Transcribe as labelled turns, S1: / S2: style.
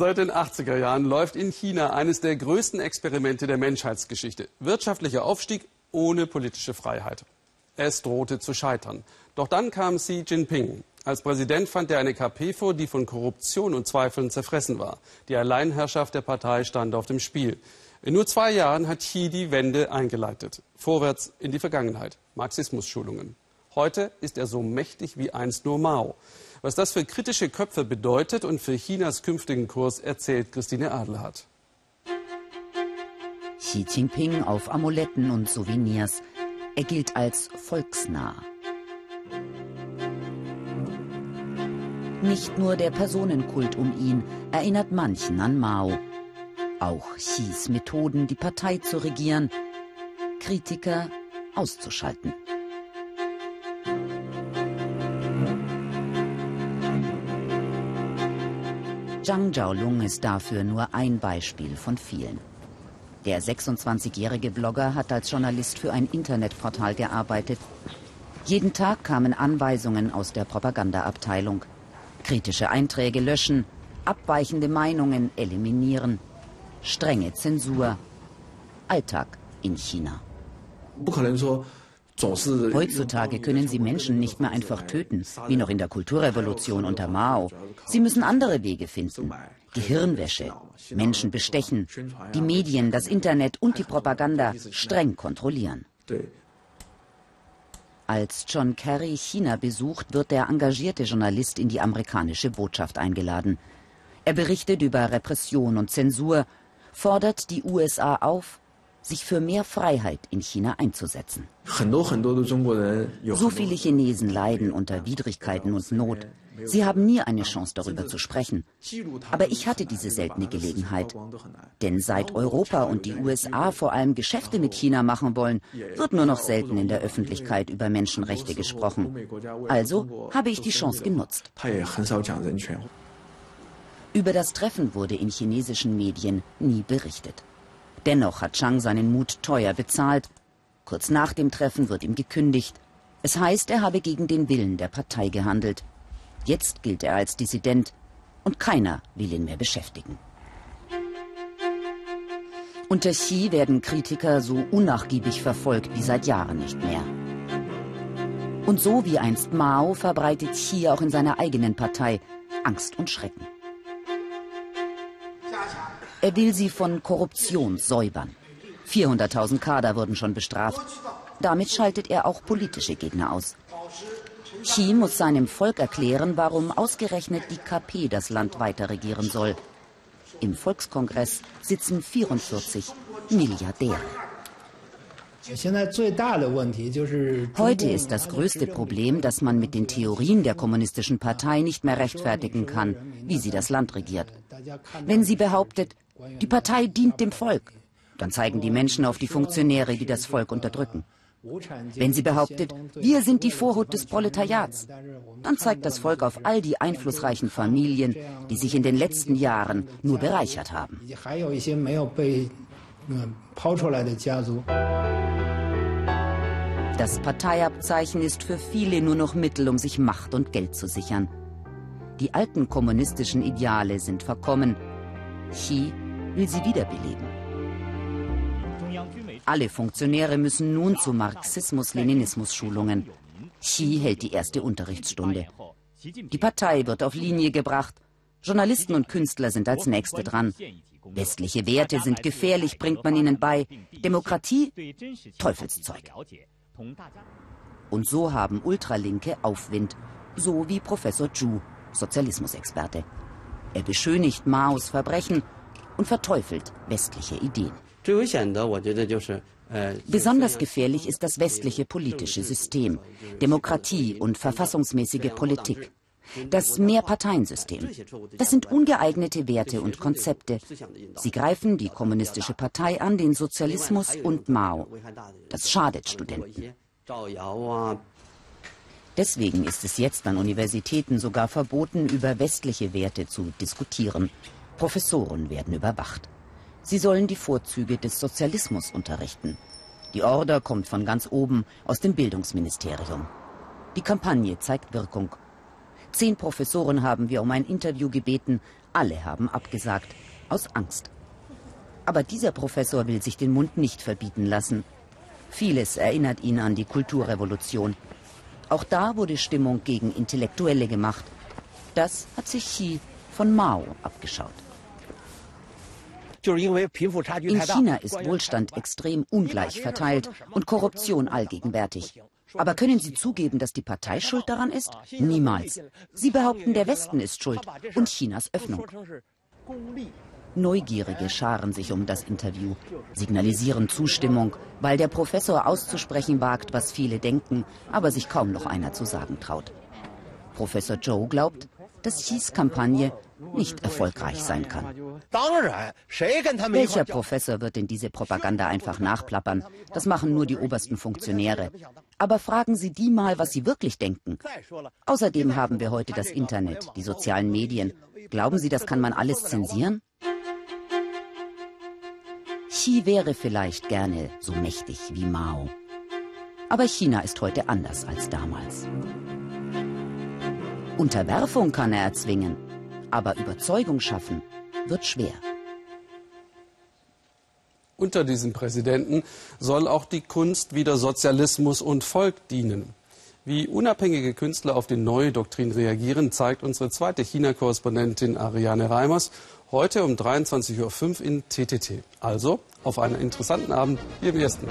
S1: Seit den 80er Jahren läuft in China eines der größten Experimente der Menschheitsgeschichte. Wirtschaftlicher Aufstieg ohne politische Freiheit. Es drohte zu scheitern. Doch dann kam Xi Jinping. Als Präsident fand er eine KP vor, die von Korruption und Zweifeln zerfressen war. Die Alleinherrschaft der Partei stand auf dem Spiel. In nur zwei Jahren hat Xi die Wende eingeleitet. Vorwärts in die Vergangenheit. Marxismus-Schulungen. Heute ist er so mächtig wie einst nur Mao. Was das für kritische Köpfe bedeutet und für Chinas künftigen Kurs, erzählt Christine Adelhardt.
S2: Xi Jinping auf Amuletten und Souvenirs. Er gilt als volksnah. Nicht nur der Personenkult um ihn erinnert manchen an Mao. Auch Xis Methoden, die Partei zu regieren, Kritiker auszuschalten. Zhang Zhaolong ist dafür nur ein Beispiel von vielen. Der 26-jährige Blogger hat als Journalist für ein Internetportal gearbeitet. Jeden Tag kamen Anweisungen aus der Propagandaabteilung. Kritische Einträge löschen, abweichende Meinungen eliminieren, strenge Zensur. Alltag in China. Heutzutage können Sie Menschen nicht mehr einfach töten, wie noch in der Kulturrevolution unter Mao. Sie müssen andere Wege finden. Gehirnwäsche, Menschen bestechen, die Medien, das Internet und die Propaganda streng kontrollieren. Als John Kerry China besucht, wird der engagierte Journalist in die amerikanische Botschaft eingeladen. Er berichtet über Repression und Zensur, fordert die USA auf, sich für mehr Freiheit in China einzusetzen. So viele Chinesen leiden unter Widrigkeiten und Not. Sie haben nie eine Chance darüber zu sprechen. Aber ich hatte diese seltene Gelegenheit. Denn seit Europa und die USA vor allem Geschäfte mit China machen wollen, wird nur noch selten in der Öffentlichkeit über Menschenrechte gesprochen. Also habe ich die Chance genutzt. Über das Treffen wurde in chinesischen Medien nie berichtet. Dennoch hat Chang seinen Mut teuer bezahlt. Kurz nach dem Treffen wird ihm gekündigt. Es heißt, er habe gegen den Willen der Partei gehandelt. Jetzt gilt er als Dissident und keiner will ihn mehr beschäftigen. Unter Xi werden Kritiker so unnachgiebig verfolgt wie seit Jahren nicht mehr. Und so wie einst Mao verbreitet Xi auch in seiner eigenen Partei Angst und Schrecken. Er will sie von Korruption säubern. 400.000 Kader wurden schon bestraft. Damit schaltet er auch politische Gegner aus. Xi muss seinem Volk erklären, warum ausgerechnet die KP das Land weiter regieren soll. Im Volkskongress sitzen 44 Milliardäre. Heute ist das größte Problem, dass man mit den Theorien der kommunistischen Partei nicht mehr rechtfertigen kann, wie sie das Land regiert. Wenn sie behauptet, die Partei dient dem Volk. Dann zeigen die Menschen auf die Funktionäre, die das Volk unterdrücken. Wenn sie behauptet, wir sind die Vorhut des Proletariats, dann zeigt das Volk auf all die einflussreichen Familien, die sich in den letzten Jahren nur bereichert haben. Das Parteiabzeichen ist für viele nur noch Mittel, um sich Macht und Geld zu sichern. Die alten kommunistischen Ideale sind verkommen. Xi will sie wiederbeleben. Alle Funktionäre müssen nun zu Marxismus-Leninismus-Schulungen. Xi hält die erste Unterrichtsstunde. Die Partei wird auf Linie gebracht. Journalisten und Künstler sind als Nächste dran. Westliche Werte sind gefährlich, bringt man ihnen bei. Demokratie? Teufelszeug. Und so haben Ultralinke Aufwind, so wie Professor Zhu, Sozialismusexperte. Er beschönigt Maos Verbrechen und verteufelt westliche Ideen. Besonders gefährlich ist das westliche politische System, Demokratie und verfassungsmäßige Politik. Das Mehrparteiensystem. Das sind ungeeignete Werte und Konzepte. Sie greifen die kommunistische Partei an, den Sozialismus und Mao. Das schadet Studenten. Deswegen ist es jetzt an Universitäten sogar verboten, über westliche Werte zu diskutieren. Professoren werden überwacht. Sie sollen die Vorzüge des Sozialismus unterrichten. Die Order kommt von ganz oben aus dem Bildungsministerium. Die Kampagne zeigt Wirkung. Zehn Professoren haben wir um ein Interview gebeten. Alle haben abgesagt, aus Angst. Aber dieser Professor will sich den Mund nicht verbieten lassen. Vieles erinnert ihn an die Kulturrevolution. Auch da wurde Stimmung gegen Intellektuelle gemacht. Das hat sich Xi von Mao abgeschaut. In China ist Wohlstand extrem ungleich verteilt und Korruption allgegenwärtig. Aber können Sie zugeben, dass die Partei schuld daran ist? Niemals. Sie behaupten, der Westen ist schuld und Chinas Öffnung. Neugierige scharen sich um das Interview, signalisieren Zustimmung, weil der Professor auszusprechen wagt, was viele denken, aber sich kaum noch einer zu sagen traut. Professor Joe glaubt, dass Xis Kampagne nicht erfolgreich sein kann. Welcher Professor wird denn diese Propaganda einfach nachplappern? Das machen nur die obersten Funktionäre. Aber fragen Sie die mal, was sie wirklich denken. Außerdem haben wir heute das Internet, die sozialen Medien. Glauben Sie, das kann man alles zensieren? Xi wäre vielleicht gerne so mächtig wie Mao. Aber China ist heute anders als damals. Unterwerfung kann er erzwingen, aber Überzeugung schaffen wird schwer.
S1: Unter diesem Präsidenten soll auch die Kunst wieder Sozialismus und Volk dienen. Wie unabhängige Künstler auf die neue Doktrin reagieren, zeigt unsere zweite China-Korrespondentin Ariane Reimers heute um 23.05 Uhr in TTT. Also auf einen interessanten Abend hier im Ersten.